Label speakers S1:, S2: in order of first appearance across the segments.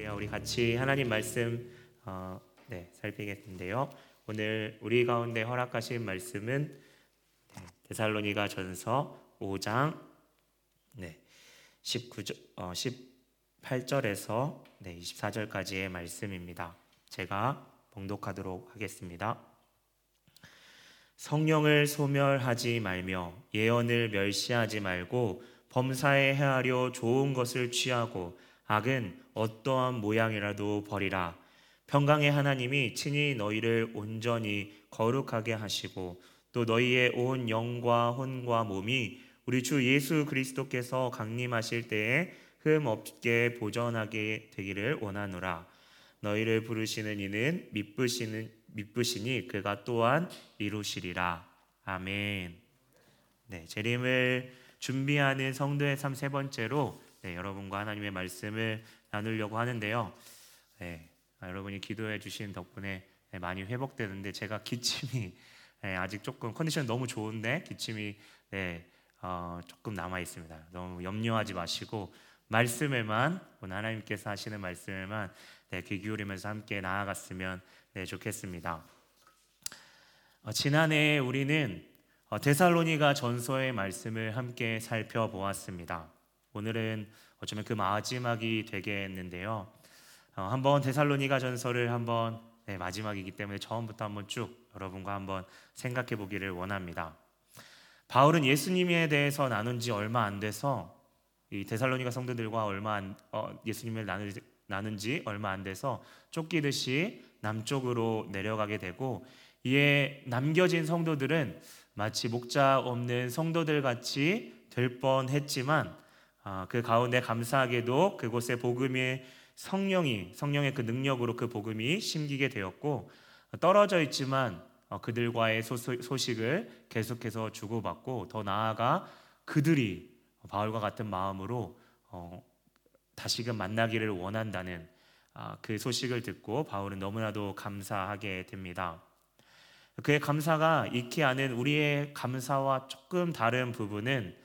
S1: 할렐루야 우리 같이 하나님 말씀 어, 네, 살피겠는데요. 오늘 우리 가운데 허락하신 말씀은 네, 데살로니가 전서 5장 네, 19절 어, 18절에서 네, 24절까지의 말씀입니다. 제가 봉독하도록 하겠습니다. 성령을 소멸하지 말며 예언을 멸시하지 말고 범사에 헤아려 좋은 것을 취하고 악은 어떠한 모양이라도 버리라. 평강의 하나님이 친히 너희를 온전히 거룩하게 하시고 또 너희의 온 영과 혼과 몸이 우리 주 예수 그리스도께서 강림하실 때에 흠 없게 보전하게 되기를 원하노라. 너희를 부르시는 이는 믿으시는 믿으시니 그가 또한 이루시리라. 아멘. 네, 재림을 준비하는 성도의 삶 세 번째로 네, 여러분과 하나님의 말씀을 나누려고 하는데요. 네, 아, 여러분이 기도해 주신 덕분에 네, 많이 회복되는데 제가 기침이 네, 아직 조금 컨디션 너무 좋은데 기침이 네, 어, 조금 남아 있습니다. 너무 염려하지 마시고 말씀에만 오늘 하나님께서 하시는 말씀에만 네, 귀 기울이면서 함께 나아갔으면 네, 좋겠습니다. 어, 지난해 우리는 어, 데살로니가 전서의 말씀을 함께 살펴보았습니다. 오늘은 어쩌면 그 마지막이 되겠는데요. 어, 한번 데살로니가 전서를 한번 네, 마지막이기 때문에 처음부터 한번 쭉 여러분과 한번 생각해 보기를 원합니다. 바울은 예수님에 대해서 나눈 지 얼마 안 돼서 이 데살로니가 성도들과 얼마 안, 어, 예수님을 나누, 나눈 지 얼마 안 돼서 쫓기듯이 남쪽으로 내려가게 되고 이에 남겨진 성도들은 마치 목자 없는 성도들 같이 될 뻔했지만 아, 그 가운데 감사하게도 그곳에 복음의 성령이 성령의 그 능력으로 그 복음이 심기게 되었고 떨어져 있지만 어, 그들과의 소식을 계속해서 주고받고 더 나아가 그들이 바울과 같은 마음으로 어, 다시금 만나기를 원한다는 아, 그 소식을 듣고 바울은 너무나도 감사하게 됩니다. 그의 감사가 익히 아는 우리의 감사와 조금 다른 부분은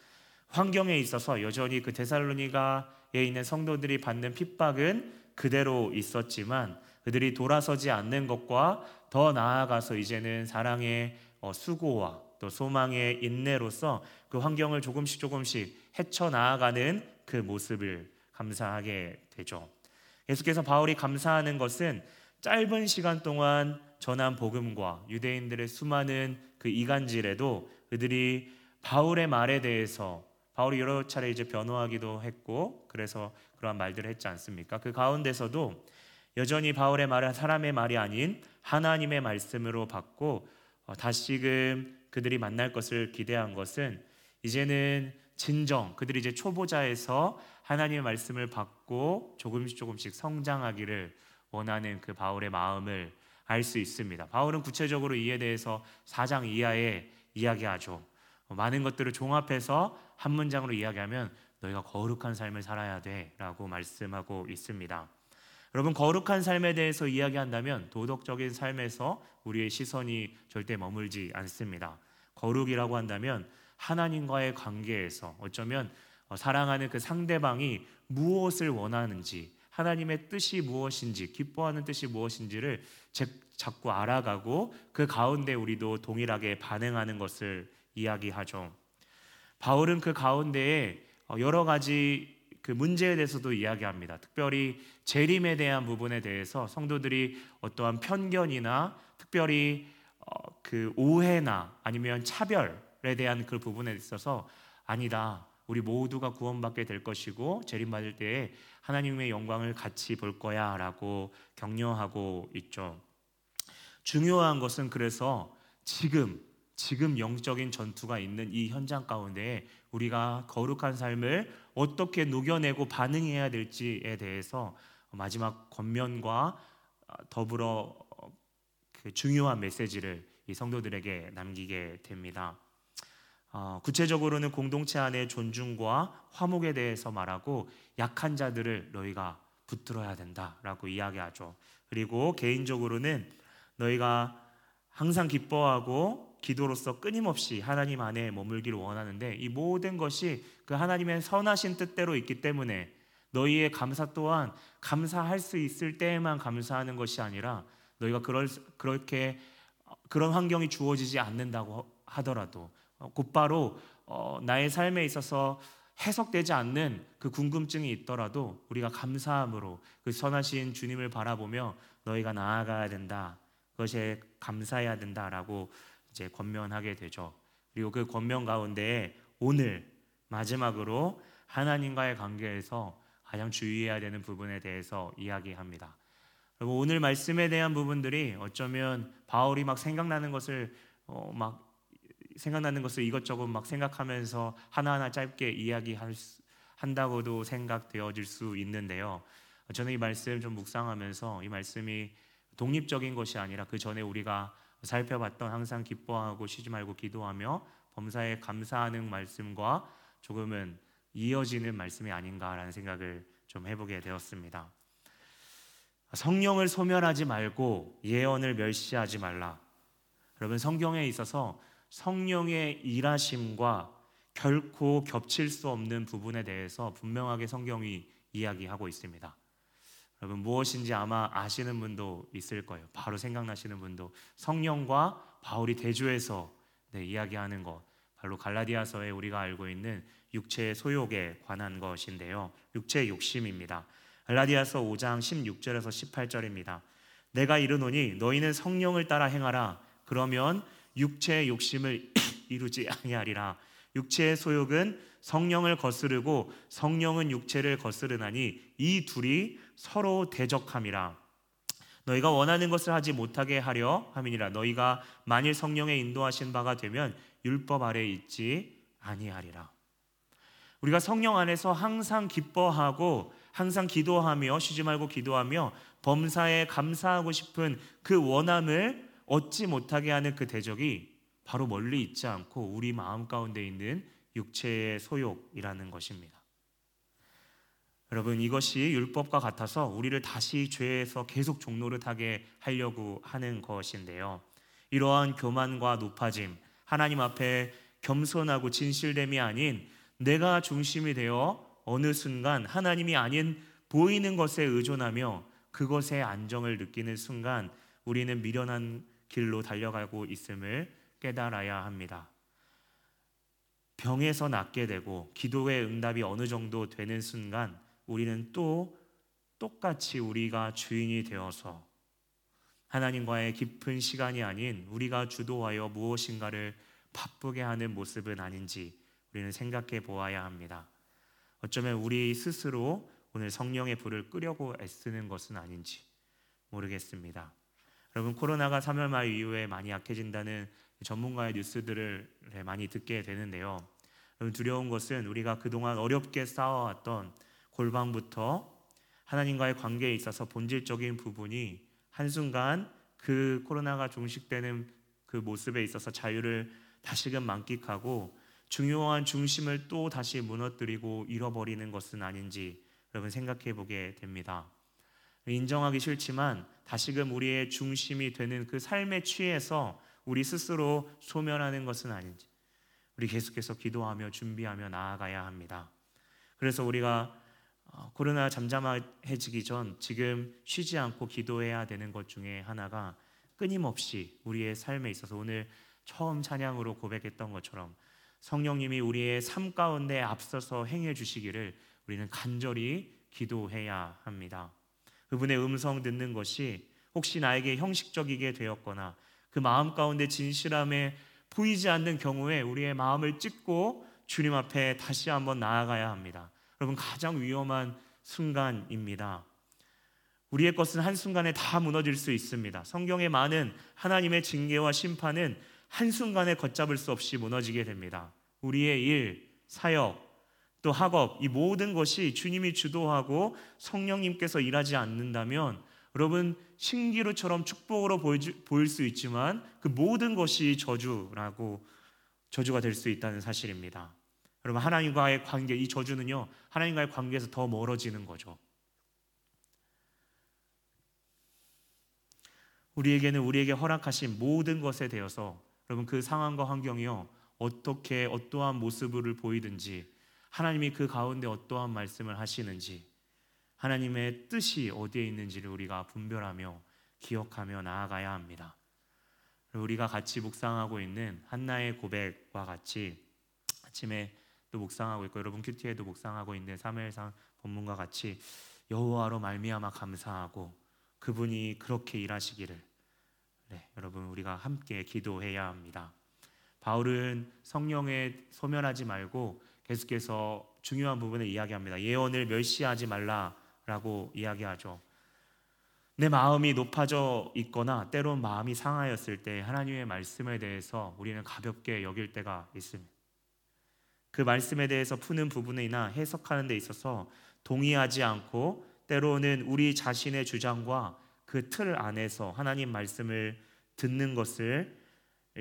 S1: 환경에 있어서 여전히 그 데살로니가에 있는 성도들이 받는 핍박은 그대로 있었지만 그들이 돌아서지 않는 것과 더 나아가서 이제는 사랑의 어, 수고와 또 소망의 인내로서 그 환경을 조금씩 조금씩 헤쳐 나아가는 그 모습을 감사하게 되죠. 계속해서 바울이 감사하는 것은 짧은 시간 동안 전한 복음과 유대인들의 수많은 그 이간질에도 그들이 바울의 말에 대해서 바울이 여러 차례 이제 변호하기도 했고 그래서 그러한 말들을 했지 않습니까? 그 가운데서도 여전히 바울의 말은 사람의 말이 아닌 하나님의 말씀으로 받고 어, 다시금 그들이 만날 것을 기대한 것은 이제는 진정 그들이 이제 초보자에서 하나님의 말씀을 받고 조금씩 조금씩 성장하기를 원하는 그 바울의 마음을 알 수 있습니다. 바울은 구체적으로 이에 대해서 4장 이하에 이야기하죠. 많은 것들을 종합해서 한 문장으로 이야기하면 너희가 거룩한 삶을 살아야 돼라고 말씀하고 있습니다. 여러분 거룩한 삶에 대해서 이야기한다면 도덕적인 삶에서 우리의 시선이 절대 머물지 않습니다. 거룩이라고 한다면 하나님과의 관계에서 어쩌면 어, 사랑하는 그 상대방이 무엇을 원하는지 하나님의 뜻이 무엇인지 기뻐하는 뜻이 무엇인지를 자꾸 알아가고 그 가운데 우리도 동일하게 반응하는 것을 이야기하죠. 바울은 그 가운데에 어, 여러 가지 그 문제에 대해서도 이야기합니다. 특별히 재림에 대한 부분에 대해서 성도들이 어떠한 편견이나 특별히 어, 그 오해나 아니면 차별에 대한 그 부분에 있어서 아니다. 우리 모두가 구원받게 될 것이고 재림 받을 때에 하나님의 영광을 같이 볼 거야라고 격려하고 있죠. 중요한 것은 그래서 지금 지금 영적인 전투가 있는 이 현장 가운데 우리가 거룩한 삶을 어떻게 녹여내고 반응해야 될지에 대해서 마지막 권면과 더불어 그 중요한 메시지를 이 성도들에게 남기게 됩니다. 어, 구체적으로는 공동체 안의 존중과 화목에 대해서 말하고 약한 자들을 너희가 붙들어야 된다라고 이야기하죠. 그리고 개인적으로는 너희가 항상 기뻐하고 기도로서 끊임없이 하나님 안에 머물기를 원하는데 이 모든 것이 그 하나님의 선하신 뜻대로 있기 때문에 너희의 감사 또한 감사할 수 있을 때에만 감사하는 것이 아니라 너희가 그럴 그렇게 그런 환경이 주어지지 않는다고 하더라도 어, 곧바로 어, 나의 삶에 있어서 해석되지 않는 그 궁금증이 있더라도 우리가 감사함으로 그 선하신 주님을 바라보며 너희가 나아가야 된다. 그것에 감사해야 된다라고 이제 권면하게 되죠. 그리고 그 권면 가운데 오늘 마지막으로 하나님과의 관계에서 가장 주의해야 되는 부분에 대해서 이야기합니다. 그리고 오늘 말씀에 대한 부분들이 어쩌면 바울이 막 생각나는 것을 어, 막 생각나는 것을 이것저것 막 생각하면서 하나하나 짧게 이야기할 수, 한다고도 생각되어질 수 있는데요. 저는 이 말씀 좀 묵상하면서 이 말씀이 독립적인 것이 아니라 그 전에 우리가 살펴봤던 항상 기뻐하고 쉬지 말고 기도하며 범사에 감사하는 말씀과 조금은 이어지는 말씀이 아닌가라는 생각을 좀 해보게 되었습니다. 성령을 소멸하지 말고 예언을 멸시하지 말라. 여러분 성경에 있어서 성령의 일하심과 결코 겹칠 수 없는 부분에 대해서 분명하게 성경이 이야기하고 있습니다. 여러분 무엇인지 아마 아시는 분도 있을 거예요. 바로 생각나시는 분도 성령과 바울이 대조해서 네, 이야기하는 것 바로 갈라디아서에 우리가 알고 있는 육체의 소욕에 관한 것인데요. 육체의 욕심입니다. 갈라디아서 5장 16절에서 18절입니다. 내가 이르노니 너희는 성령을 따라 행하라. 그러면 육체의 욕심을 이루지 아니하리라. 육체의 소욕은 성령을 거스르고 성령은 육체를 거스르나니 이 둘이 서로 대적함이라. 너희가 원하는 것을 하지 못하게 하려 함이니라. 너희가 만일 성령의 인도하신 바가 되면 율법 아래 있지 아니하리라. 우리가 성령 안에서 항상 기뻐하고 항상 기도하며 쉬지 말고 기도하며 범사에 감사하고 싶은 그 원함을 얻지 못하게 하는 그 대적이 바로 멀리 있지 않고 우리 마음 가운데 있는 육체의 소욕이라는 것입니다. 여러분 이것이 율법과 같아서 우리를 다시 죄에서 계속 종노릇하게 하려고 하는 것인데요. 이러한 교만과 높아짐, 하나님 앞에 겸손하고 진실됨이 아닌 내가 중심이 되어 어느 순간 하나님이 아닌 보이는 것에 의존하며 그것의 안정을 느끼는 순간 우리는 미련한 길로 달려가고 있음을 깨달아야 합니다. 병에서 낫게 되고 기도의 응답이 어느 정도 되는 순간 우리는 또 똑같이 우리가 주인이 되어서 하나님과의 깊은 시간이 아닌 우리가 주도하여 무엇인가를 바쁘게 하는 모습은 아닌지 우리는 생각해 보아야 합니다. 어쩌면 우리 스스로 오늘 성령의 불을 끄려고 애쓰는 것은 아닌지 모르겠습니다. 여러분 코로나가 3월 말 이후에 많이 약해진다는 전문가의 뉴스들을 많이 듣게 되는데요. 두려운 것은 우리가 그동안 어렵게 쌓아왔던 골방부터 하나님과의 관계에 있어서 본질적인 부분이 한순간 그 코로나가 종식되는 그 모습에 있어서 자유를 다시금 만끽하고 중요한 중심을 또 다시 무너뜨리고 잃어버리는 것은 아닌지 여러분 생각해 보게 됩니다. 인정하기 싫지만 다시금 우리의 중심이 되는 그 삶에 취해서 우리 스스로 소멸하는 것은 아닌지 우리 계속해서 기도하며 준비하며 나아가야 합니다. 그래서 우리가 어, 코로나 잠잠해지기 전 지금 쉬지 않고 기도해야 되는 것 중에 하나가 끊임없이 우리의 삶에 있어서 오늘 처음 찬양으로 고백했던 것처럼 성령님이 우리의 삶 가운데 앞서서 행해 주시기를 우리는 간절히 기도해야 합니다. 그분의 음성 듣는 것이 혹시 나에게 형식적이게 되었거나 그 마음 가운데 진실함에 보이지 않는 경우에 우리의 마음을 찢고 주님 앞에 다시 한번 나아가야 합니다. 여러분 가장 위험한 순간입니다. 우리의 것은 한순간에 다 무너질 수 있습니다. 성경에 많은 하나님의 징계와 심판은 한순간에 걷잡을 수 없이 무너지게 됩니다. 우리의 일, 사역, 또 학업, 이 모든 것이 주님이 주도하고 성령님께서 일하지 않는다면 여러분 신기루처럼 축복으로 보일 수 있지만 그 모든 것이 저주라고 저주가 될 수 있다는 사실입니다. 여러분 하나님과의 관계 이 저주는요 하나님과의 관계에서 더 멀어지는 거죠. 우리에게는 우리에게 허락하신 모든 것에 대해서 여러분 그 상황과 환경이요 어떻게 어떠한 모습을 보이든지 하나님이 그 가운데 어떠한 말씀을 하시는지 하나님의 뜻이 어디에 있는지를 우리가 분별하며 기억하며 나아가야 합니다. 우리가 같이 묵상하고 있는 한나의 고백과 같이 아침에 또 묵상하고 있고 여러분 큐티에도 묵상하고 있는 사무엘상 본문과 같이 여호와로 말미암아 감사하고 그분이 그렇게 일하시기를 네, 여러분 우리가 함께 기도해야 합니다. 바울은 성령에 소멸하지 말고 계속해서 중요한 부분을 이야기합니다. 예언을 멸시하지 말라 라고 이야기하죠. 내 마음이 높아져 있거나 때론 마음이 상하였을 때 하나님의 말씀에 대해서 우리는 가볍게 여길 때가 있습니다. 그 말씀에 대해서 푸는 부분이나 해석하는 데 있어서 동의하지 않고 때로는 우리 자신의 주장과 그 틀 안에서 하나님 말씀을 듣는 것을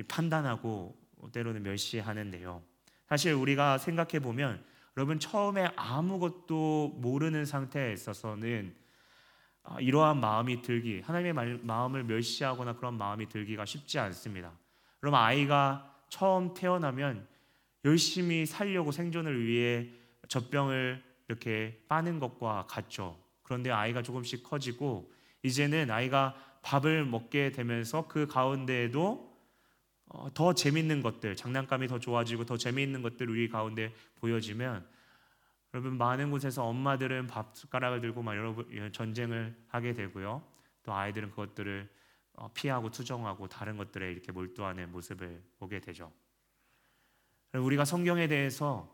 S1: 판단하고 때로는 멸시하는데요. 사실 우리가 생각해 보면 여러분 처음에 아무것도 모르는 상태에 있어서는 아, 이러한 마음이 들기 하나님의 마음을 멸시하거나 그런 마음이 들기가 쉽지 않습니다. 그럼 아이가 처음 태어나면 열심히 살려고 생존을 위해 젖병을 이렇게 빠는 것과 같죠. 그런데 아이가 조금씩 커지고 이제는 아이가 밥을 먹게 되면서 그 가운데에도 어, 더 재밌는 것들, 장난감이 더 좋아지고 더 재미있는 것들 우리 가운데 보여지면 여러분 많은 곳에서 엄마들은 밥 숟가락을 들고 막 여러분 예, 전쟁을 하게 되고요. 또 아이들은 그것들을 어, 피하고 투정하고 다른 것들에 이렇게 몰두하는 모습을 보게 되죠. 우리가 성경에 대해서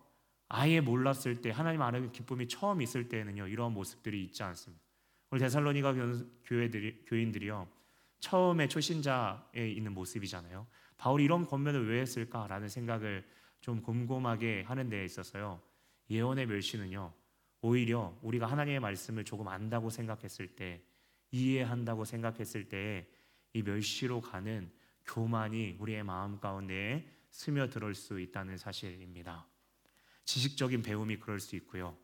S1: 아예 몰랐을 때 하나님 아는 기쁨이 처음 있을 때는요 이런 모습들이 있지 않습니다. 오늘 데살로니가 교회들이 교인들이요 처음에 초신자에 있는 모습이잖아요. 바울이 이런 권면을 왜 했을까라는 생각을 좀 곰곰하게 하는 데 있어서요. 예언의 멸시는요. 오히려 우리가 하나님의 말씀을 조금 안다고 생각했을 때 이해한다고 생각했을 때이 멸시로 가는 교만이 우리의 마음 가운데에 스며들을 수 있다는 사실입니다. 지식적인 배움이 그럴 수 있고요.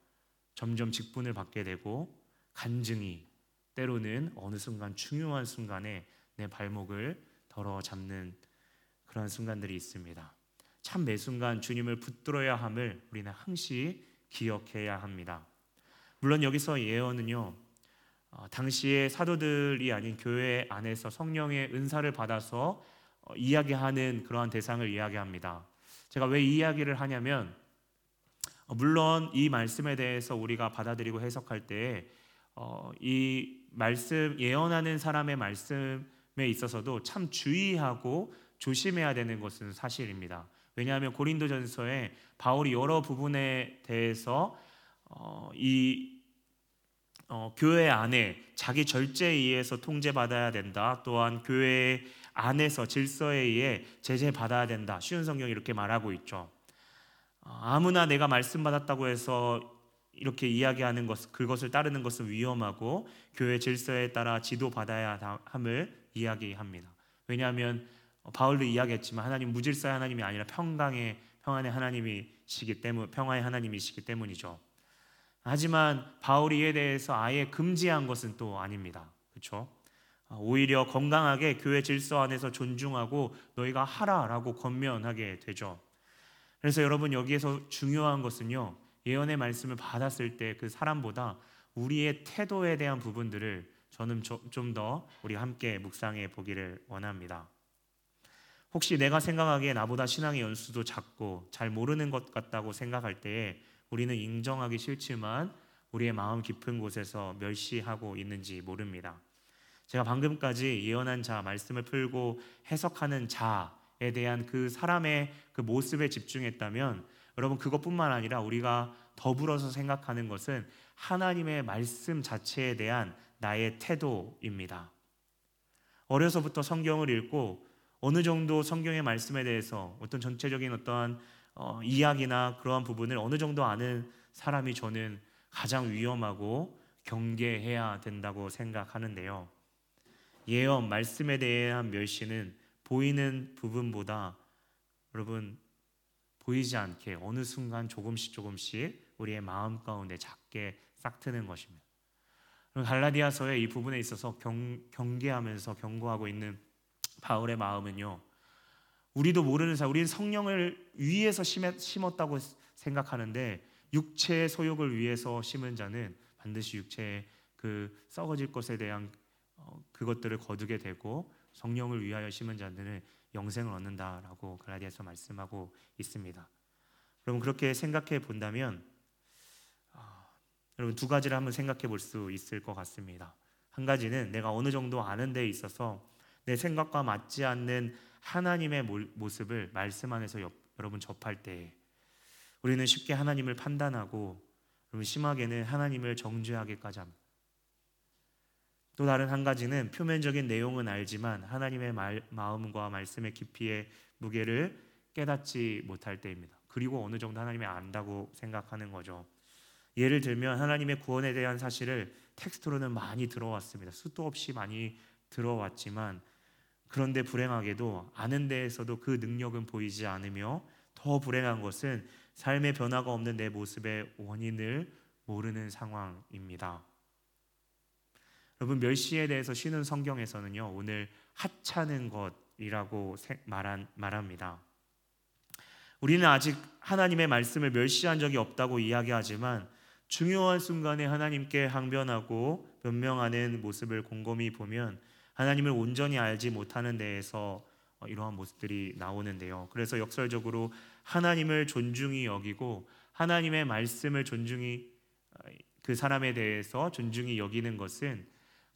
S1: 점점 직분을 받게 되고 간증이 때로는 어느 순간 중요한 순간에 내 발목을 덜어 잡는 그런 순간들이 있습니다. 참 매 순간 주님을 붙들어야 함을 우리는 항시 기억해야 합니다. 물론 여기서 예언은요. 어, 당시의 사도들이 아닌 교회 안에서 성령의 은사를 받아서 어, 이야기하는 그러한 대상을 이야기합니다. 제가 왜 이야기를 하냐면 어, 물론 이 말씀에 대해서 우리가 받아들이고 해석할 때이 어, 말씀 예언하는 사람의 말씀에 있어서도 참 주의하고 조심해야 되는 것은 사실입니다. 왜냐하면 고린도전서에 바울이 여러 부분에 대해서 어, 이 어, 교회 안에 자기 절제에 의해서 통제받아야 된다. 또한 교회 안에서 질서에 의해 제재받아야 된다. 쉬운 성경 이렇게 말하고 있죠. 어, 아무나 내가 말씀 받았다고 해서 이렇게 이야기하는 것, 그것을 따르는 것은 위험하고 교회 질서에 따라 지도받아야 함을 이야기합니다. 왜냐하면 어, 바울도 이야기했지만 하나님 무질서의 하나님이 아니라 평강의 평안의 하나님이시기 때문 평화의 하나님이시기 때문이죠. 하지만 바울이 이에 대해서 아예 금지한 것은 또 아닙니다. 그렇죠? 오히려 건강하게 교회 질서 안에서 존중하고 너희가 하라라고 권면하게 되죠. 그래서 여러분 여기에서 중요한 것은요. 예언의 말씀을 받았을 때 그 사람보다 우리의 태도에 대한 부분들을 저는 좀 더 우리 함께 묵상해 보기를 원합니다. 혹시 내가 생각하기에 나보다 신앙의 연수도 작고 잘 모르는 것 같다고 생각할 때에 우리는 인정하기 싫지만 우리의 마음 깊은 곳에서 멸시하고 있는지 모릅니다. 제가 방금까지 예언한 자 말씀을 풀고 해석하는 자에 대한 그 사람의 그 모습에 집중했다면 여러분 그것뿐만 아니라 우리가 더불어서 생각하는 것은 하나님의 말씀 자체에 대한 나의 태도입니다. 어려서부터 성경을 읽고 어느 정도 성경의 말씀에 대해서 어떤 전체적인 어떠한 어, 이야기나 그러한 부분을 어느 정도 아는 사람이 저는 가장 위험하고 경계해야 된다고 생각하는데요. 예언 말씀에 대한 멸시는 보이는 부분보다 여러분 보이지 않게 어느 순간 조금씩 조금씩 우리의 마음 가운데 작게 싹트는 것입니다. 갈라디아서의 이 부분에 있어서 경, 경계하면서 경고하고 있는 바울의 마음은요. 우리도 모르는 사람, 우리는 성령을 위해서 심었다고 생각하는데 육체의 소욕을 위해서 심은 자는 반드시 육체의 그 썩어질 것에 대한 어, 그것들을 거두게 되고 성령을 위하여 심은 자들은 영생을 얻는다라고 갈라디아서 말씀하고 있습니다. 여러분 그렇게 생각해 본다면 아, 여러분 두 가지를 한번 생각해 볼 수 있을 것 같습니다. 한 가지는 내가 어느 정도 아는 데 있어서 내 생각과 맞지 않는 하나님의 모습을 말씀 안에서 여러분 접할 때 우리는 쉽게 하나님을 판단하고 여러분 심하게는 하나님을 정죄하기까지 합니다. 또 다른 한 가지는 표면적인 내용은 알지만 하나님의 말, 마음과 말씀의 깊이의 무게를 깨닫지 못할 때입니다. 그리고 어느 정도 하나님이 안다고 생각하는 거죠. 예를 들면 하나님의 구원에 대한 사실을 텍스트로는 많이 들어왔습니다. 수도 없이 많이 들어왔지만 그런데 불행하게도 아는 데에서도 그 능력은 보이지 않으며 더 불행한 것은 삶의 변화가 없는 내 모습의 원인을 모르는 상황입니다. 여러분 멸시에 대해서 쉬는 성경에서는요 오늘 하찮은 것이라고 말한, 말합니다. 우리는 아직 하나님의 말씀을 멸시한 적이 없다고 이야기하지만 중요한 순간에 하나님께 항변하고 변명하는 모습을 곰곰이 보면 하나님을 온전히 알지 못하는 데에서 어, 이러한 모습들이 나오는데요. 그래서 역설적으로 하나님을 존중히 여기고 하나님의 말씀을 존중히 어, 그 사람에 대해서 존중히 여기는 것은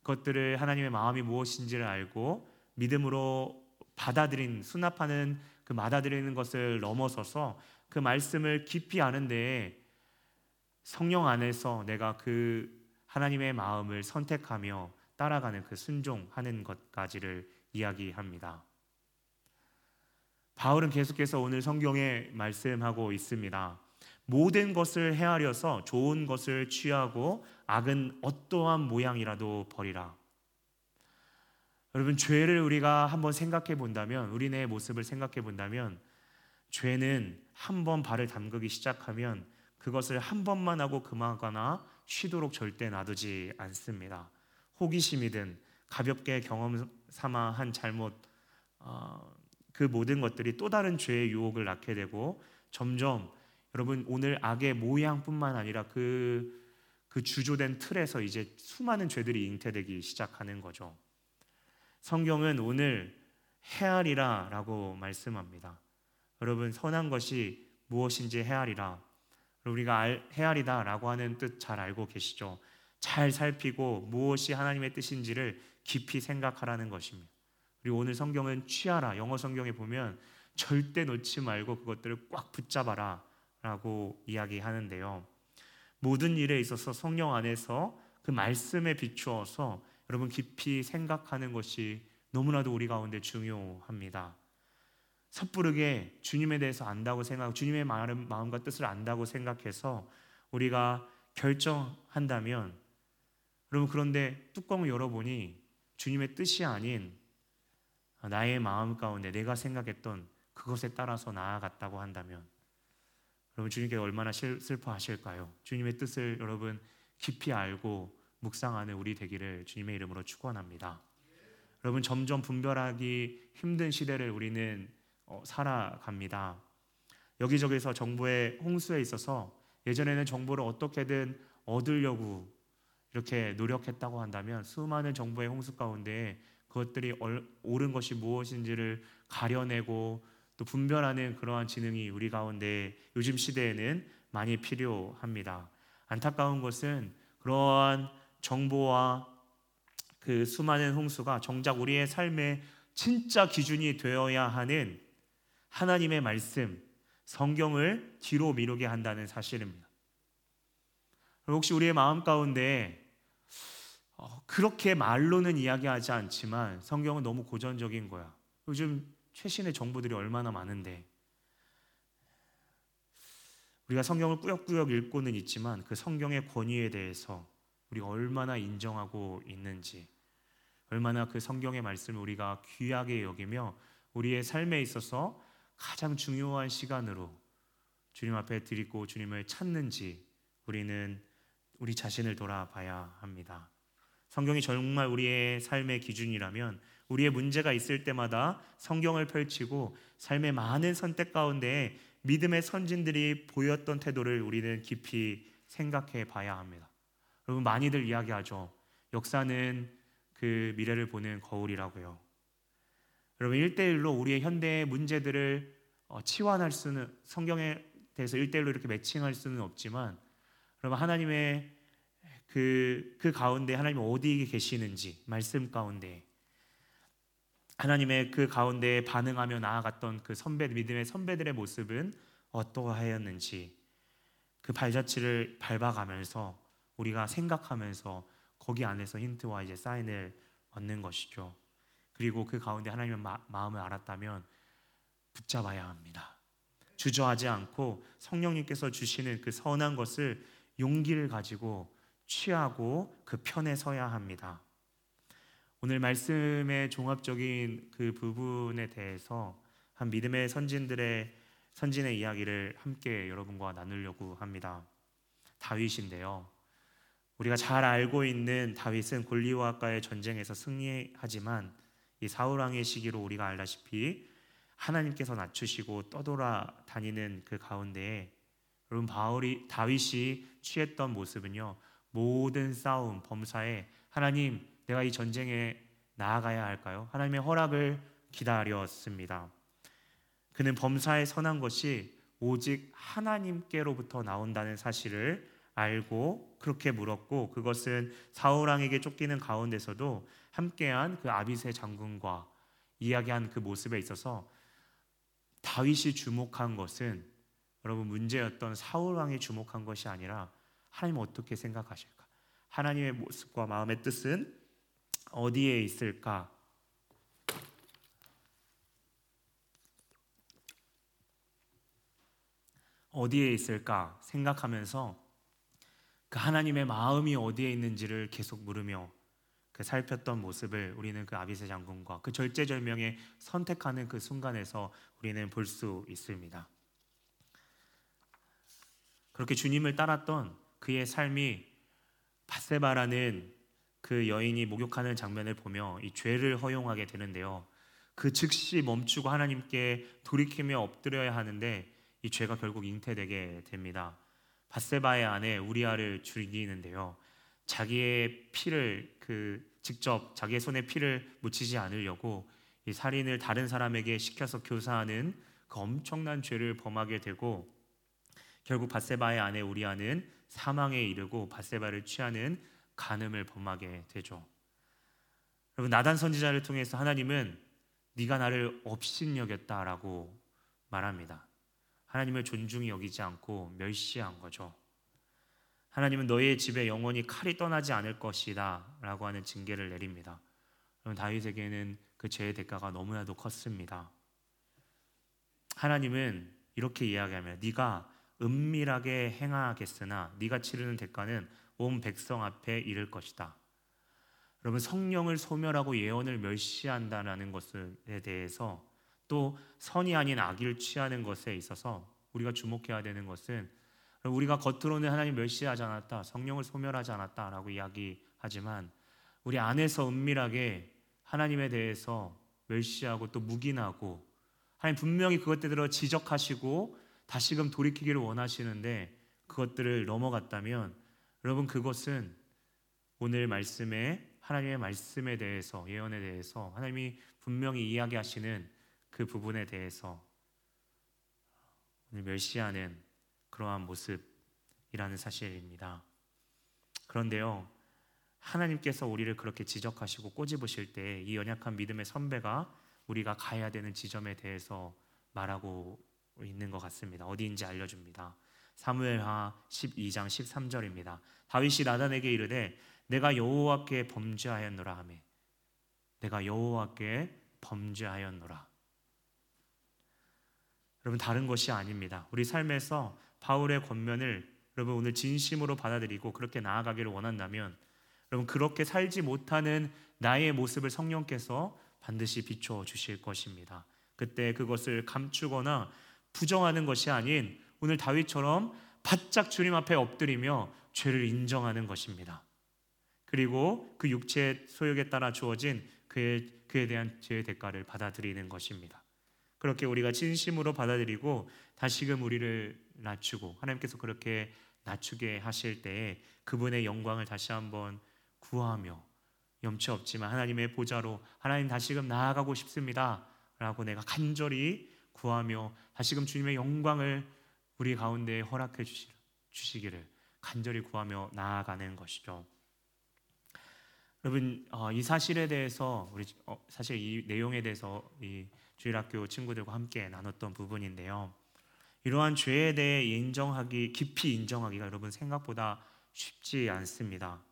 S1: 그것들을 하나님의 마음이 무엇인지를 알고 믿음으로 받아들인 수납하는 그 받아들이는 것을 넘어서서 그 말씀을 깊이 아는데 성령 안에서 내가 그 하나님의 마음을 선택하며 따라가는 그 순종하는 것까지를 이야기합니다. 바울은 계속해서 오늘 성경에 말씀하고 있습니다. 모든 것을 헤아려서 좋은 것을 취하고 악은 어떠한 모양이라도 버리라. 여러분 죄를 우리가 한번 생각해 본다면 우리네 모습을 생각해 본다면 죄는 한 번 발을 담그기 시작하면 그것을 한 번만 하고 그만하거나 쉬도록 절대 놔두지 않습니다. 호기심이든 가볍게 경험 삼아 한 잘못 어, 그 모든 것들이 또 다른 죄의 유혹을 낳게 되고 점점 여러분 오늘 악의 모양뿐만 아니라 그, 그 주조된 틀에서 이제 수많은 죄들이 잉태되기 시작하는 거죠. 성경은 오늘 헤아리라 라고 말씀합니다. 여러분 선한 것이 무엇인지 헤아리라. 우리가 헤아리다 라고 하는 뜻 잘 알고 계시죠. 잘 살피고 무엇이 하나님의 뜻인지를 깊이 생각하라는 것입니다. 그리고 오늘 성경은 취하라. 영어 성경에 보면 절대 놓지 말고 그것들을 꽉 붙잡아라. 라고 이야기하는데요. 모든 일에 있어서 성령 안에서 그 말씀에 비추어서 여러분 깊이 생각하는 것이 너무나도 우리 가운데 중요합니다. 섣부르게 주님에 대해서 안다고 생각, 주님의 마음과 뜻을 안다고 생각해서 우리가 결정한다면, 여러분 그런데 뚜껑을 열어보니 주님의 뜻이 아닌 나의 마음 가운데 내가 생각했던 그것에 따라서 나아갔다고 한다면, 여러분 주님께 얼마나 슬퍼하실까요? 주님의 뜻을 여러분 깊이 알고 묵상하는 우리 되기를 주님의 이름으로 축원합니다. 여러분 점점 분별하기 힘든 시대를 우리는 어, 살아갑니다. 여기저기서 정부의 홍수에 있어서 예전에는 정보를 어떻게든 얻으려고 이렇게 노력했다고 한다면 수많은 정부의 홍수 가운데 그것들이 옳은 것이 무엇인지를 가려내고 또 분별하는 그러한 지능이 우리 가운데 요즘 시대에는 많이 필요합니다. 안타까운 것은 그러한 정보와 그 수많은 홍수가 정작 우리의 삶의 진짜 기준이 되어야 하는 하나님의 말씀, 성경을 뒤로 미루게 한다는 사실입니다. 혹시 우리의 마음 가운데 어, 그렇게 말로는 이야기하지 않지만 성경은 너무 고전적인 거야. 요즘 최신의 정보들이 얼마나 많은데 우리가 성경을 꾸역꾸역 읽고는 있지만 그 성경의 권위에 대해서 우리가 얼마나 인정하고 있는지 얼마나 그 성경의 말씀을 우리가 귀하게 여기며 우리의 삶에 있어서 가장 중요한 시간으로 주님 앞에 드리고 주님을 찾는지 우리는 우리 자신을 돌아봐야 합니다. 성경이 정말 우리의 삶의 기준이라면 우리의 문제가 있을 때마다 성경을 펼치고 삶의 많은 선택 가운데 믿음의 선진들이 보였던 태도를 우리는 깊이 생각해 봐야 합니다. 여러분 많이들 이야기하죠. 역사는 그 미래를 보는 거울이라고요. 여러분 1대1로 우리의 현대의 문제들을 어, 치환할 수는 성경에 대해서 1대1로 이렇게 매칭할 수는 없지만 여러분 하나님의 그, 그 가운데 하나님 어디에 계시는지 말씀 가운데 하나님의 그 가운데 반응하며 나아갔던 그 선배 믿음의 선배들의 모습은 어떠하였는지 그 발자취를 밟아가면서 우리가 생각하면서 거기 안에서 힌트와 이제 사인을 얻는 것이죠. 그리고 그 가운데 하나님의 마, 마음을 알았다면 붙잡아야 합니다. 주저하지 않고 성령님께서 주시는 그 선한 것을 용기를 가지고 취하고 그 편에 서야 합니다. 오늘 말씀의 종합적인 그 부분에 대해서 한 믿음의 선진들의 선진의 이야기를 함께 여러분과 나누려고 합니다. 다윗인데요. 우리가 잘 알고 있는 다윗은 골리앗과의 전쟁에서 승리하지만 이 사울 왕의 시기로 우리가 알다시피 하나님께서 낮추시고 떠돌아 다니는 그 가운데에 여러분 바울이 다윗이 취했던 모습은요 모든 싸움 범사에 하나님 내가 이 전쟁에 나아가야 할까요? 하나님의 허락을 기다렸습니다. 그는 범사에 선한 것이 오직 하나님께로부터 나온다는 사실을 알고 그렇게 물었고 그것은 사울 왕에게 쫓기는 가운데서도 함께한 그 아비세 장군과 이야기한 그 모습에 있어서 다윗이 주목한 것은 여러분 문제였던 사울 왕이 주목한 것이 아니라 하나님 어떻게 생각하실까? 하나님의 모습과 마음의 뜻은 어디에 있을까? 어디에 있을까 생각하면서 그 하나님의 마음이 어디에 있는지를 계속 물으며 그 살폈던 모습을 우리는 그 아비세 장군과 그 절제절명에 선택하는 그 순간에서 우리는 볼 수 있습니다. 그렇게 주님을 따랐던 그의 삶이 바세바라는 그 여인이 목욕하는 장면을 보며 이 죄를 허용하게 되는데요. 그 즉시 멈추고 하나님께 돌이키며 엎드려야 하는데 이 죄가 결국 잉태되게 됩니다. 바세바의 아내 우리아를 죽이는데요. 자기의 피를 그 직접 자기의 손에 피를 묻히지 않으려고 이 살인을 다른 사람에게 시켜서 교사하는 그 엄청난 죄를 범하게 되고 결국 바세바의 아내 우리아는 사망에 이르고 바세바를 취하는 간음을 범하게 되죠. 여러분 나단 선지자를 통해서 하나님은 네가 나를 업신여겼다라고 말합니다. 하나님을 존중히 여기지 않고 멸시한 거죠. 하나님은 너의 집에 영원히 칼이 떠나지 않을 것이다라고 하는 징계를 내립니다. 여러분 다윗에게는 그 죄의 대가가 너무나도 컸습니다. 하나님은 이렇게 이야기하며 네가 은밀하게 행하겠으나 네가 치르는 대가는 온 백성 앞에 이를 것이다. 여러분 성령을 소멸하고 예언을 멸시한다는 것에 대해서 또 선이 아닌 악을 취하는 것에 있어서 우리가 주목해야 되는 것은 우리가 겉으로는 하나님 멸시하지 않았다, 성령을 소멸하지 않았다라고 이야기하지만 우리 안에서 은밀하게 하나님에 대해서 멸시하고 또 묵인하고 하나님 분명히 그것들을 지적하시고 다시금 돌이키기를 원하시는데 그것들을 넘어갔다면 여러분 그것은 오늘 말씀에 하나님의 말씀에 대해서 예언에 대해서 하나님이 분명히 이야기하시는 그 부분에 대해서 오늘 멸시하는 그러한 모습이라는 사실입니다. 그런데요, 하나님께서 우리를 그렇게 지적하시고 꼬집으실 때 이 연약한 믿음의 선배가 우리가 가야 되는 지점에 대해서 말하고 있는 것 같습니다. 어디인지 알려줍니다. 사무엘하 12장 13절입니다. 다윗이 나단에게 이르되 내가 여호와께 범죄하였노라 하매 내가 여호와께 범죄하였노라. 여러분 다른 것이 아닙니다. 우리 삶에서 바울의 권면을 여러분 오늘 진심으로 받아들이고 그렇게 나아가기를 원한다면 여러분 그렇게 살지 못하는 나의 모습을 성령께서 반드시 비춰 주실 것입니다. 그때 그것을 감추거나 부정하는 것이 아닌 오늘 다윗처럼 바짝 주님 앞에 엎드리며 죄를 인정하는 것입니다. 그리고 그 육체의 소욕에 따라 주어진 그의, 그에 대한 죄의 대가를 받아들이는 것입니다. 그렇게 우리가 진심으로 받아들이고 다시금 우리를 낮추고 하나님께서 그렇게 낮추게 하실 때에 그분의 영광을 다시 한번 구하며 염치 없지만 하나님의 보좌로 하나님 다시금 나아가고 싶습니다. 라고 내가 간절히 구하며 다시금 주님의 영광을 우리 가운데 허락해 주시기를 간절히 구하며 나아가는 것이죠. 여러분 어, 이 사실에 대해서 우리 어, 사실 이 내용에 대해서 이 주일학교 친구들과 함께 나눴던 부분인데요. 이러한 죄에 대해 인정하기 깊이 인정하기가 여러분 생각보다 쉽지 않습니다.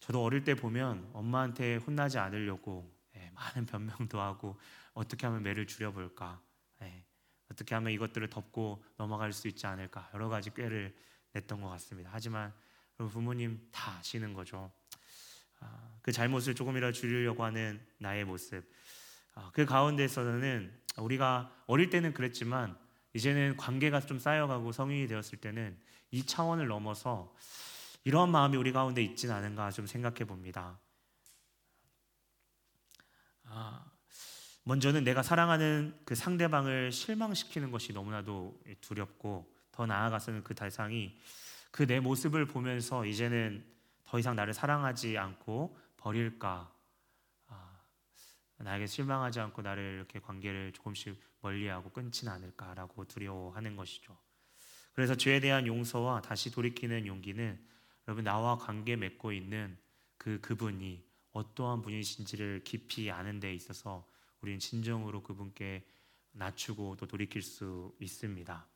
S1: 저도 어릴 때 보면 엄마한테 혼나지 않으려고 예, 많은 변명도 하고 어떻게 하면 매를 줄여볼까, 예, 어떻게 하면 이것들을 덮고 넘어갈 수 있지 않을까 여러 가지 꾀를 냈던 것 같습니다. 하지만 부모님 다 아시는 거죠. 아, 그 잘못을 조금이라도 줄이려고 하는 나의 모습. 아, 그 가운데서는 우리가 어릴 때는 그랬지만 이제는 관계가 좀 쌓여가고 성인이 되었을 때는 이 차원을 넘어서 이런 마음이 우리 가운데 있지는 않은가 좀 생각해 봅니다. 아, 먼저는 내가 사랑하는 그 상대방을 실망시키는 것이 너무나도 두렵고 더 나아가서는 그 대상이 그 내 모습을 보면서 이제는 더 이상 나를 사랑하지 않고 버릴까 아, 나에게 실망하지 않고 나를 이렇게 관계를 조금씩 멀리하고 끊지는 않을까라고 두려워하는 것이죠. 그래서 죄에 대한 용서와 다시 돌이키는 용기는 여러분 나와 관계 맺고 있는 그 그분이 어떠한 분이신지를 깊이 아는 데 있어서 우리는 진정으로 그분께 낮추고 또 돌이킬 수 있습니다.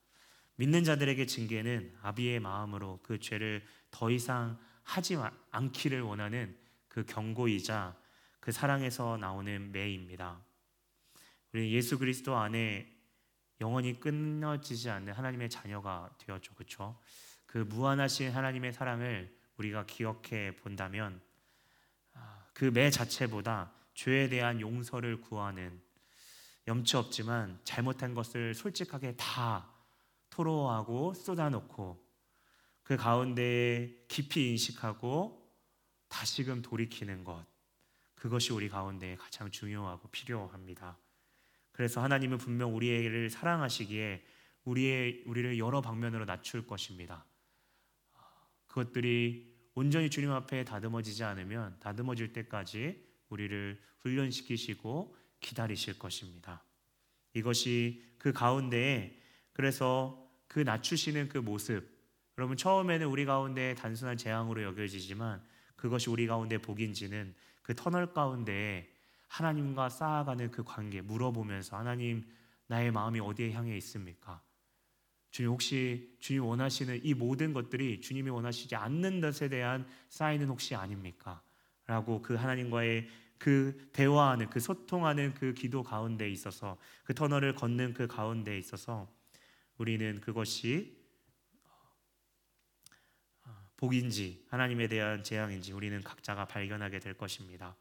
S1: 믿는 자들에게 징계는 아비의 마음으로 그 죄를 더 이상 하지 않기를 원하는 그 경고이자 그 사랑에서 나오는 매입니다. 우리 예수 그리스도 안에 영원히 끊어지지 않는 하나님의 자녀가 되었죠. 그렇죠? 그 무한하신 하나님의 사랑을 우리가 기억해 본다면 아, 그매 자체보다 죄에 대한 용서를 구하는 염치 없지만 잘못한 것을 솔직하게 다 토로하고 쏟아놓고 그 가운데 깊이 인식하고 다시금 돌이키는 것 그것이 우리 가운데 가장 중요하고 필요합니다. 그래서 하나님은 분명 우리를 사랑하시기에 우리의 우리를 여러 방면으로 낮출 것입니다. 그것들이 온전히 주님 앞에 다듬어지지 않으면 다듬어질 때까지 우리를 훈련시키시고 기다리실 것입니다. 이것이 그 가운데에 그래서 그 낮추시는 그 모습 여러분 처음에는 우리 가운데 단순한 재앙으로 여겨지지만 그것이 우리 가운데 복인지는 그 터널 가운데 하나님과 쌓아가는 그 관계 물어보면서 하나님 나의 마음이 어디에 향해 있습니까? 주님 혹시 주님 원하시는 이 모든 것들이 주님이 원하시지 않는 것에 대한 사인은 혹시 아닙니까? 라고 그 하나님과의 그 대화하는 그 소통하는 그 기도 가운데 있어서 그 터널을 걷는 그 가운데 있어서 우리는 그것이 복인지 하나님에 대한 재앙인지 우리는 각자가 발견하게 될 것입니다.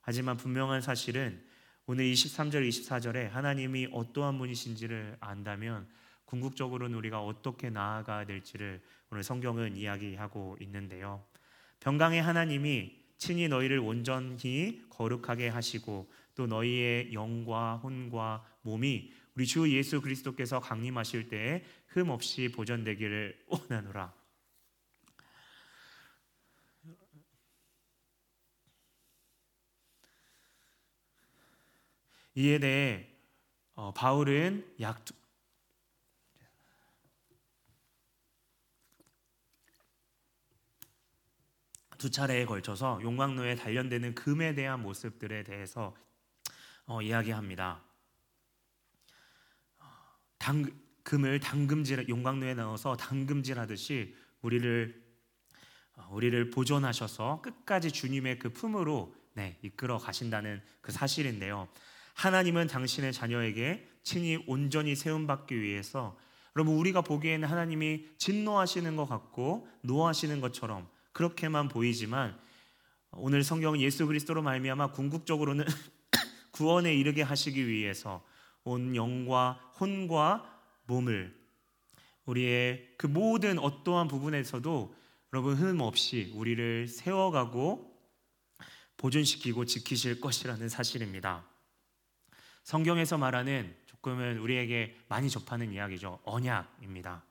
S1: 하지만 분명한 사실은 오늘 23절 24절에 하나님이 어떠한 분이신지를 안다면 궁극적으로는 우리가 어떻게 나아가야 될지를 오늘 성경은 이야기하고 있는데요. 병강의 하나님이 친히 너희를 온전히 거룩하게 하시고 또 너희의 영과 혼과 몸이 우리 주 예수 그리스도께서 강림하실 때에 흠 없이 보존되기를 원하노라. 이에 대해 어, 바울은 약 두 차례에 걸쳐서 용광로에 단련되는 금에 대한 모습들에 대해서 어, 이야기합니다. 당, 금을 당금질 용광로에 넣어서 당금질하듯이 우리를 어, 우리를 보존하셔서 끝까지 주님의 그 품으로 네, 이끌어 가신다는 그 사실인데요. 하나님은 당신의 자녀에게 친히 온전히 세움받기 위해서 여러분 우리가 보기에는 하나님이 진노하시는 것 같고 노하시는 것처럼 그렇게만 보이지만 오늘 성경은 예수 그리스도로 말미암아 궁극적으로는 구원에 이르게 하시기 위해서 온 영과 혼과 몸을 우리의 그 모든 어떠한 부분에서도 여러분 흠 없이 우리를 세워가고 보존시키고 지키실 것이라는 사실입니다. 성경에서 말하는 조금은 우리에게 많이 접하는 이야기죠. 언약입니다.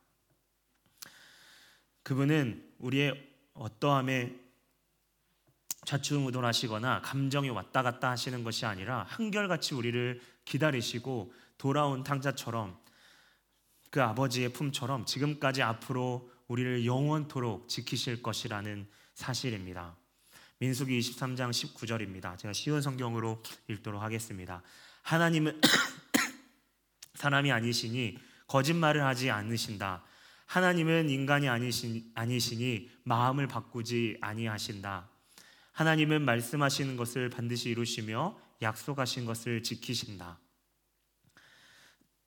S1: 그분은 우리의 어떠함에 좌충 우돌하시거나 감정이 왔다 갔다 하시는 것이 아니라 한결같이 우리를 기다리시고 돌아온 탕자처럼 그 아버지의 품처럼 지금까지 앞으로 우리를 영원토록 지키실 것이라는 사실입니다. 민수기 23장 19절입니다. 제가 쉬운 성경으로 읽도록 하겠습니다. 하나님은 사람이 아니시니 거짓말을 하지 않으신다. 하나님은 인간이 아니시, 아니시니 마음을 바꾸지 아니하신다. 하나님은 말씀하시는 것을 반드시 이루시며 약속하신 것을 지키신다.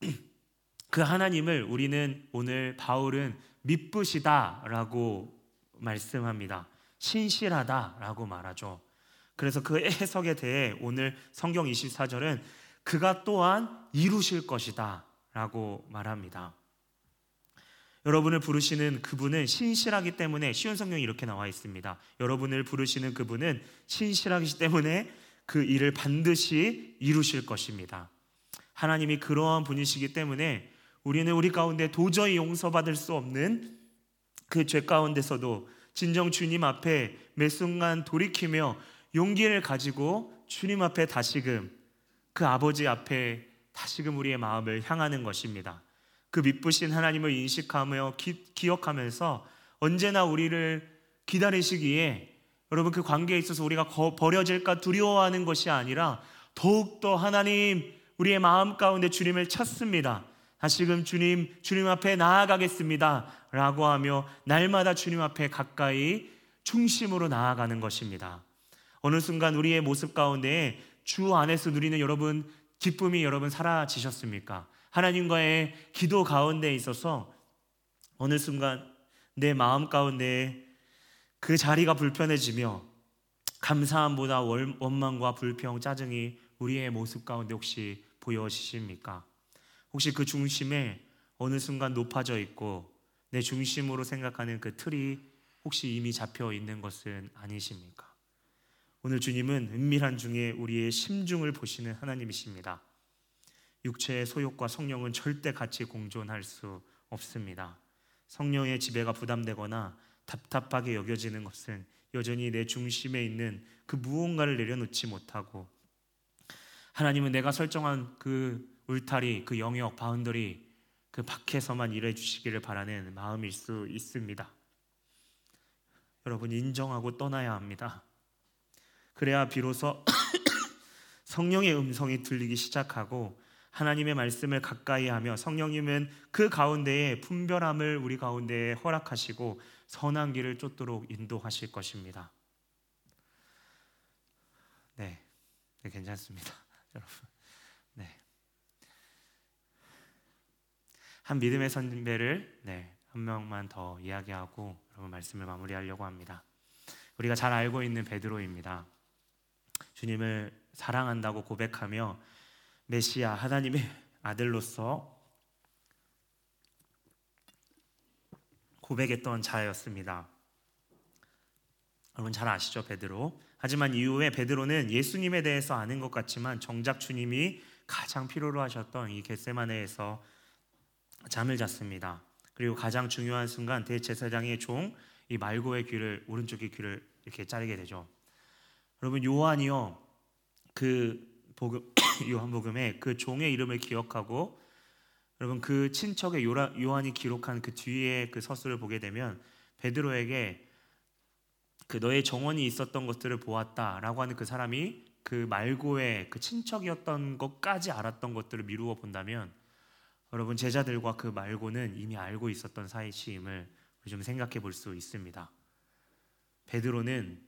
S1: 그 하나님을 우리는 오늘 바울은 미쁘시다라고 말씀합니다. 신실하다라고 말하죠. 그래서 그 해석에 대해 오늘 성경 24절은 그가 또한 이루실 것이다라고 말합니다. 여러분을 부르시는 그분은 신실하기 때문에 쉬운 성경이 이렇게 나와 있습니다. 여러분을 부르시는 그분은 신실하기 때문에 그 일을 반드시 이루실 것입니다. 하나님이 그러한 분이시기 때문에 우리는 우리 가운데 도저히 용서받을 수 없는 그 죄 가운데서도 진정 주님 앞에 매 순간 돌이키며 용기를 가지고 주님 앞에 다시금 그 아버지 앞에 다시금 우리의 마음을 향하는 것입니다. 그 미쁘신 하나님을 인식하며 기, 기억하면서 언제나 우리를 기다리시기에 여러분 그 관계에 있어서 우리가 거, 버려질까 두려워하는 것이 아니라 더욱더 하나님 우리의 마음 가운데 주님을 찾습니다. 다시금 주님 주님 앞에 나아가겠습니다. 라고 하며 날마다 주님 앞에 가까이 중심으로 나아가는 것입니다. 어느 순간 우리의 모습 가운데 주 안에서 누리는 여러분 기쁨이 여러분 사라지셨습니까? 하나님과의 기도 가운데 있어서 어느 순간 내 마음 가운데 그 자리가 불편해지며 감사함보다 원망과 불평, 짜증이 우리의 모습 가운데 혹시 보여지십니까? 혹시 그 중심에 어느 순간 높아져 있고 내 중심으로 생각하는 그 틀이 혹시 이미 잡혀 있는 것은 아니십니까? 오늘 주님은 은밀한 중에 우리의 심중을 보시는 하나님이십니다. 육체의 소욕과 성령은 절대 같이 공존할 수 없습니다. 성령의 지배가 부담되거나 답답하게 여겨지는 것은 여전히 내 중심에 있는 그 무언가를 내려놓지 못하고 하나님은 내가 설정한 그 울타리, 그 영역, boundary 그 밖에서만 일해 주시기를 바라는 마음일 수 있습니다. 여러분 인정하고 떠나야 합니다. 그래야 비로소 성령의 음성이 들리기 시작하고 하나님의 말씀을 가까이 하며 성령님은 그 가운데에 분별함을 우리 가운데에 허락하시고 선한 길을 쫓도록 인도하실 것입니다. 네, 네 괜찮습니다, 여러분. 네. 한 믿음의 선배를 네, 한 명만 더 이야기하고 여러분 말씀을 마무리하려고 합니다. 우리가 잘 알고 있는 베드로입니다. 주님을 사랑한다고 고백하며 메시아 하나님의 아들로서 고백했던 자였습니다. 여러분 잘 아시죠 베드로? 하지만 이후에 베드로는 예수님에 대해서 아는 것 같지만 정작 주님이 가장 필요로 하셨던 이 겟세마네에서 잠을 잤습니다. 그리고 가장 중요한 순간 대제사장의 종 이 말고의 귀를 오른쪽의 귀를 이렇게 자르게 되죠. 여러분 요한이요 그 복음 요한복음에 그 종의 이름을 기억하고 여러분 그 친척의 요한이 기록한 그 뒤에 그 서술을 보게 되면 베드로에게 그 너의 정원이 있었던 것들을 보았다라고 하는 그 사람이 그 말고의 그 친척이었던 것까지 알았던 것들을 미루어 본다면 여러분 제자들과 그 말고는 이미 알고 있었던 사이임을 좀 생각해 볼 수 있습니다. 베드로는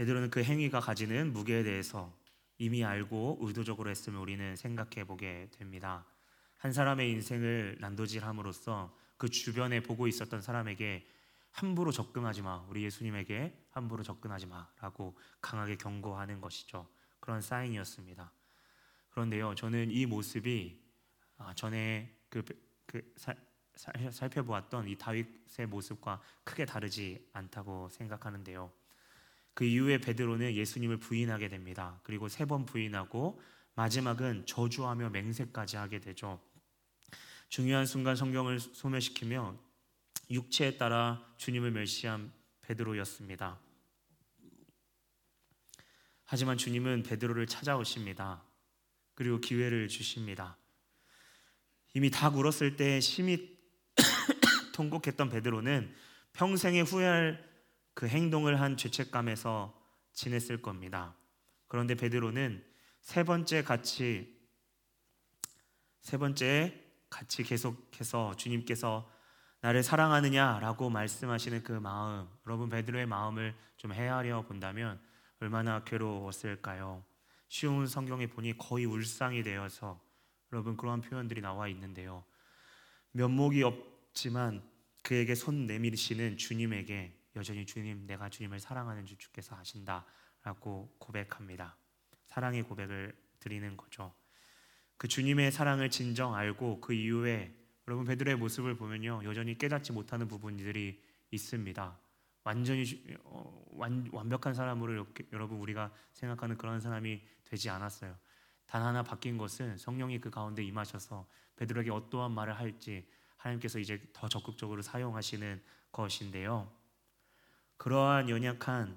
S1: 베드로는 그 행위가 가지는 무게에 대해서 이미 알고 의도적으로 했으면 우리는 생각해 보게 됩니다. 한 사람의 인생을 난도질함으로써 그 주변에 보고 있었던 사람에게 함부로 접근하지 마. 우리 예수님에게 함부로 접근하지 마라고 강하게 경고하는 것이죠. 그런 사인이었습니다. 그런데요, 저는 이 모습이 아, 전에 그, 그 사, 살펴보았던 이 다윗의 모습과 크게 다르지 않다고 생각하는데요. 그 이후에 베드로는 예수님을 부인하게 됩니다. 그리고 세 번 부인하고 마지막은 저주하며 맹세까지 하게 되죠. 중요한 순간 성경을 소멸시키며 육체에 따라 주님을 멸시한 베드로였습니다. 하지만 주님은 베드로를 찾아오십니다. 그리고 기회를 주십니다. 이미 다 굴었을 때 심히 통곡했던 베드로는 평생에 후회할 그 행동을 한 죄책감에서 지냈을 겁니다. 그런데 베드로는 세 번째 같이 세 번째 같이 계속해서 주님께서 나를 사랑하느냐라고 말씀하시는 그 마음, 여러분 베드로의 마음을 좀 헤아려 본다면 얼마나 괴로웠을까요? 쉬운 성경에 보니 거의 울상이 되어서 여러분 그러한 표현들이 나와 있는데요. 면목이 없지만 그에게 손 내밀으시는 주님에게 여전히 주님 내가 주님을 사랑하는 줄 주께서 아신다라고 고백합니다. 사랑의 고백을 드리는 거죠. 그 주님의 사랑을 진정 알고 그 이후에 여러분 베드로의 모습을 보면요 여전히 깨닫지 못하는 부분들이 있습니다. 완전히 어, 완, 완벽한 사람으로 이렇게, 여러분 우리가 생각하는 그런 사람이 되지 않았어요. 단 하나 바뀐 것은 성령이 그 가운데 임하셔서 베드로에게 어떠한 말을 할지 하나님께서 이제 더 적극적으로 사용하시는 것인데요. 그러한 연약한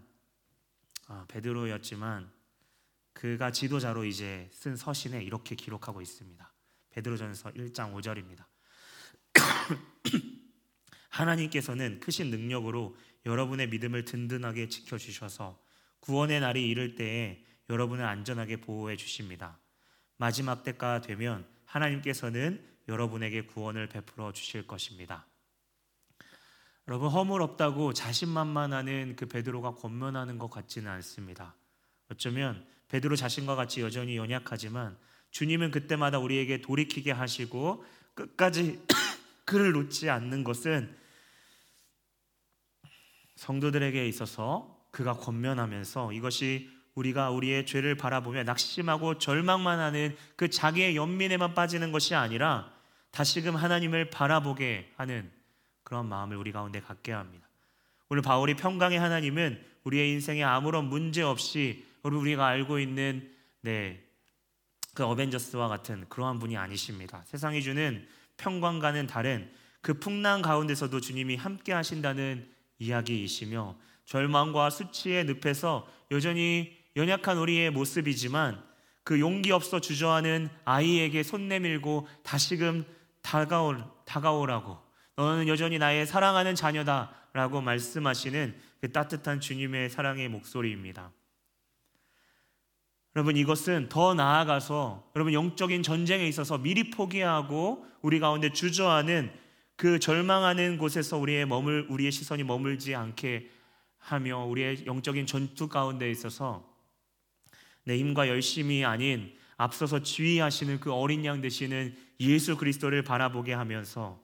S1: 아, 베드로였지만 그가 지도자로 이제 쓴 서신에 이렇게 기록하고 있습니다. 베드로전서 1장 5절입니다. 하나님께서는 크신 능력으로 여러분의 믿음을 든든하게 지켜 주셔서 구원의 날이 이를 때에 여러분을 안전하게 보호해 주십니다. 마지막 때가 되면 하나님께서는 여러분에게 구원을 베풀어 주실 것입니다. 여러분 허물 없다고 자신만만하는 그 베드로가 권면하는 것 같지는 않습니다. 어쩌면 베드로 자신과 같이 여전히 연약하지만 주님은 그때마다 우리에게 돌이키게 하시고 끝까지 그를 놓지 않는 것은 성도들에게 있어서 그가 권면하면서 이것이 우리가 우리의 죄를 바라보며 낙심하고 절망만 하는 그 자기의 연민에만 빠지는 것이 아니라 다시금 하나님을 바라보게 하는 그런 마음을 우리 가운데 갖게 합니다. 오늘 바울이 평강의 하나님은 우리의 인생에 아무런 문제 없이 우리가 알고 있는 네, 그 어벤져스와 같은 그러한 분이 아니십니다. 세상이 주는 평강과는 다른 그 풍랑 가운데서도 주님이 함께 하신다는 이야기이시며 절망과 수치의 늪에서 여전히 연약한 우리의 모습이지만 그 용기 없어 주저하는 아이에게 손 내밀고 다시금 다가올, 다가오라고 너는 여전히 나의 사랑하는 자녀다 라고 말씀하시는 그 따뜻한 주님의 사랑의 목소리입니다. 여러분 이것은 더 나아가서 여러분 영적인 전쟁에 있어서 미리 포기하고 우리 가운데 주저하는 그 절망하는 곳에서 우리의 머물 우리의 시선이 머물지 않게 하며 우리의 영적인 전투 가운데 있어서 내 힘과 열심이 아닌 앞서서 지휘하시는 그 어린 양 되시는 예수 그리스도를 바라보게 하면서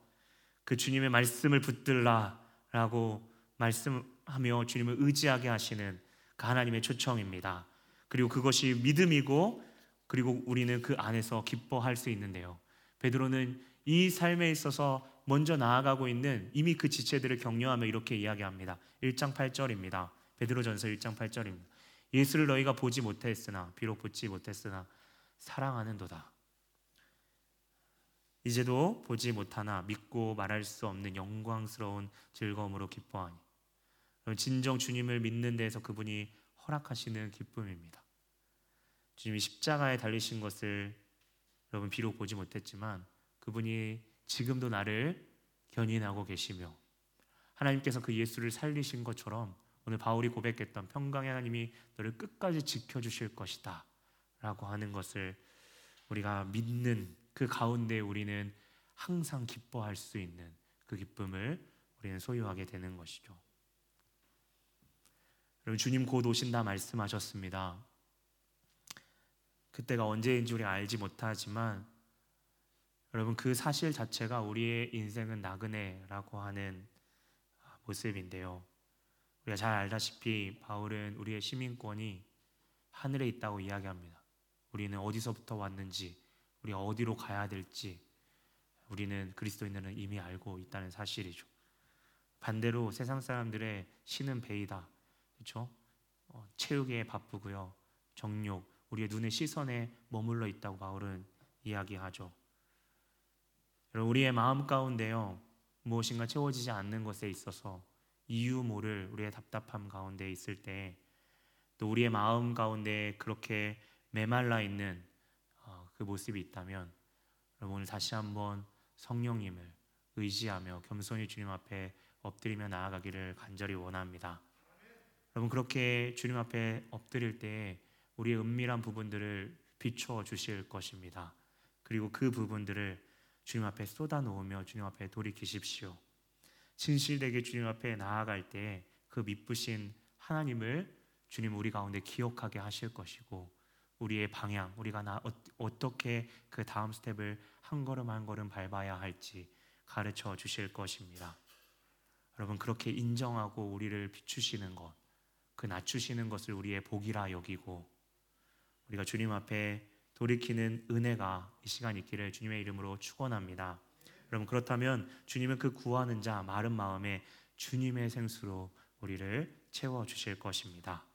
S1: 그 주님의 말씀을 붙들라라고 말씀하며 주님을 의지하게 하시는 그 하나님의 초청입니다. 그리고 그것이 믿음이고 그리고 우리는 그 안에서 기뻐할 수 있는데요. 베드로는 이 삶에 있어서 먼저 나아가고 있는 이미 그 지체들을 격려하며 이렇게 이야기합니다. 1장 8절입니다. 베드로전서 1장 8절입니다. 예수를 너희가 보지 못했으나 비록 보지 못했으나 사랑하는도다. 이제도 보지 못하나 믿고 말할 수 없는 영광스러운 즐거움으로 기뻐하니. 진정 주님을 믿는 데에서 그분이 허락하시는 기쁨입니다. 주님이 십자가에 달리신 것을 여러분 비록 보지 못했지만 그분이 지금도 나를 견인하고 계시며 하나님께서 그 예수를 살리신 것처럼 오늘 바울이 고백했던 평강의 하나님이 너를 끝까지 지켜주실 것이다 라고 하는 것을 우리가 믿는 그 가운데 우리는 항상 기뻐할 수 있는 그 기쁨을 우리는 소유하게 되는 것이죠. 여러분 주님 곧 오신다 말씀하셨습니다. 그때가 언제인지 우리 알지 못하지만 여러분 그 사실 자체가 우리의 인생은 나그네라고 하는 모습인데요. 우리가 잘 알다시피 바울은 우리의 시민권이 하늘에 있다고 이야기합니다. 우리는 어디서부터 왔는지, 우리 어디로 가야 될지 우리는 그리스도인들은 이미 알고 있다는 사실이죠. 반대로 세상 사람들의 신은 배이다. 그렇죠? 어, 채우기에 바쁘고요. 정욕, 우리의 눈의 시선에 머물러 있다고 바울은 이야기하죠. 여러분 우리의 마음 가운데요 무엇인가 채워지지 않는 것에 있어서 이유 모를 우리의 답답함 가운데 있을 때 또 우리의 마음 가운데 그렇게 메말라 있는 어, 그 모습이 있다면 여러분 오늘 다시 한번 성령님을 의지하며 겸손히 주님 앞에 엎드리며 나아가기를 간절히 원합니다. 여러분 그렇게 주님 앞에 엎드릴 때 우리의 은밀한 부분들을 비춰 주실 것입니다. 그리고 그 부분들을 주님 앞에 쏟아 놓으며 주님 앞에 돌이키십시오. 진실되게 주님 앞에 나아갈 때 그 미쁘신 하나님을 주님 우리 가운데 기억하게 하실 것이고 우리의 방향, 우리가 나 어, 어떻게 그 다음 스텝을 한 걸음 한 걸음 밟아야 할지 가르쳐 주실 것입니다. 여러분 그렇게 인정하고 우리를 비추시는 것, 그 낮추시는 것을 우리의 복이라 여기고 우리가 주님 앞에 돌이키는 은혜가 이 시간 있기를 주님의 이름으로 축원합니다. 여러분 그렇다면 주님은 그 구하는 자 마른 마음에 주님의 생수로 우리를 채워 주실 것입니다.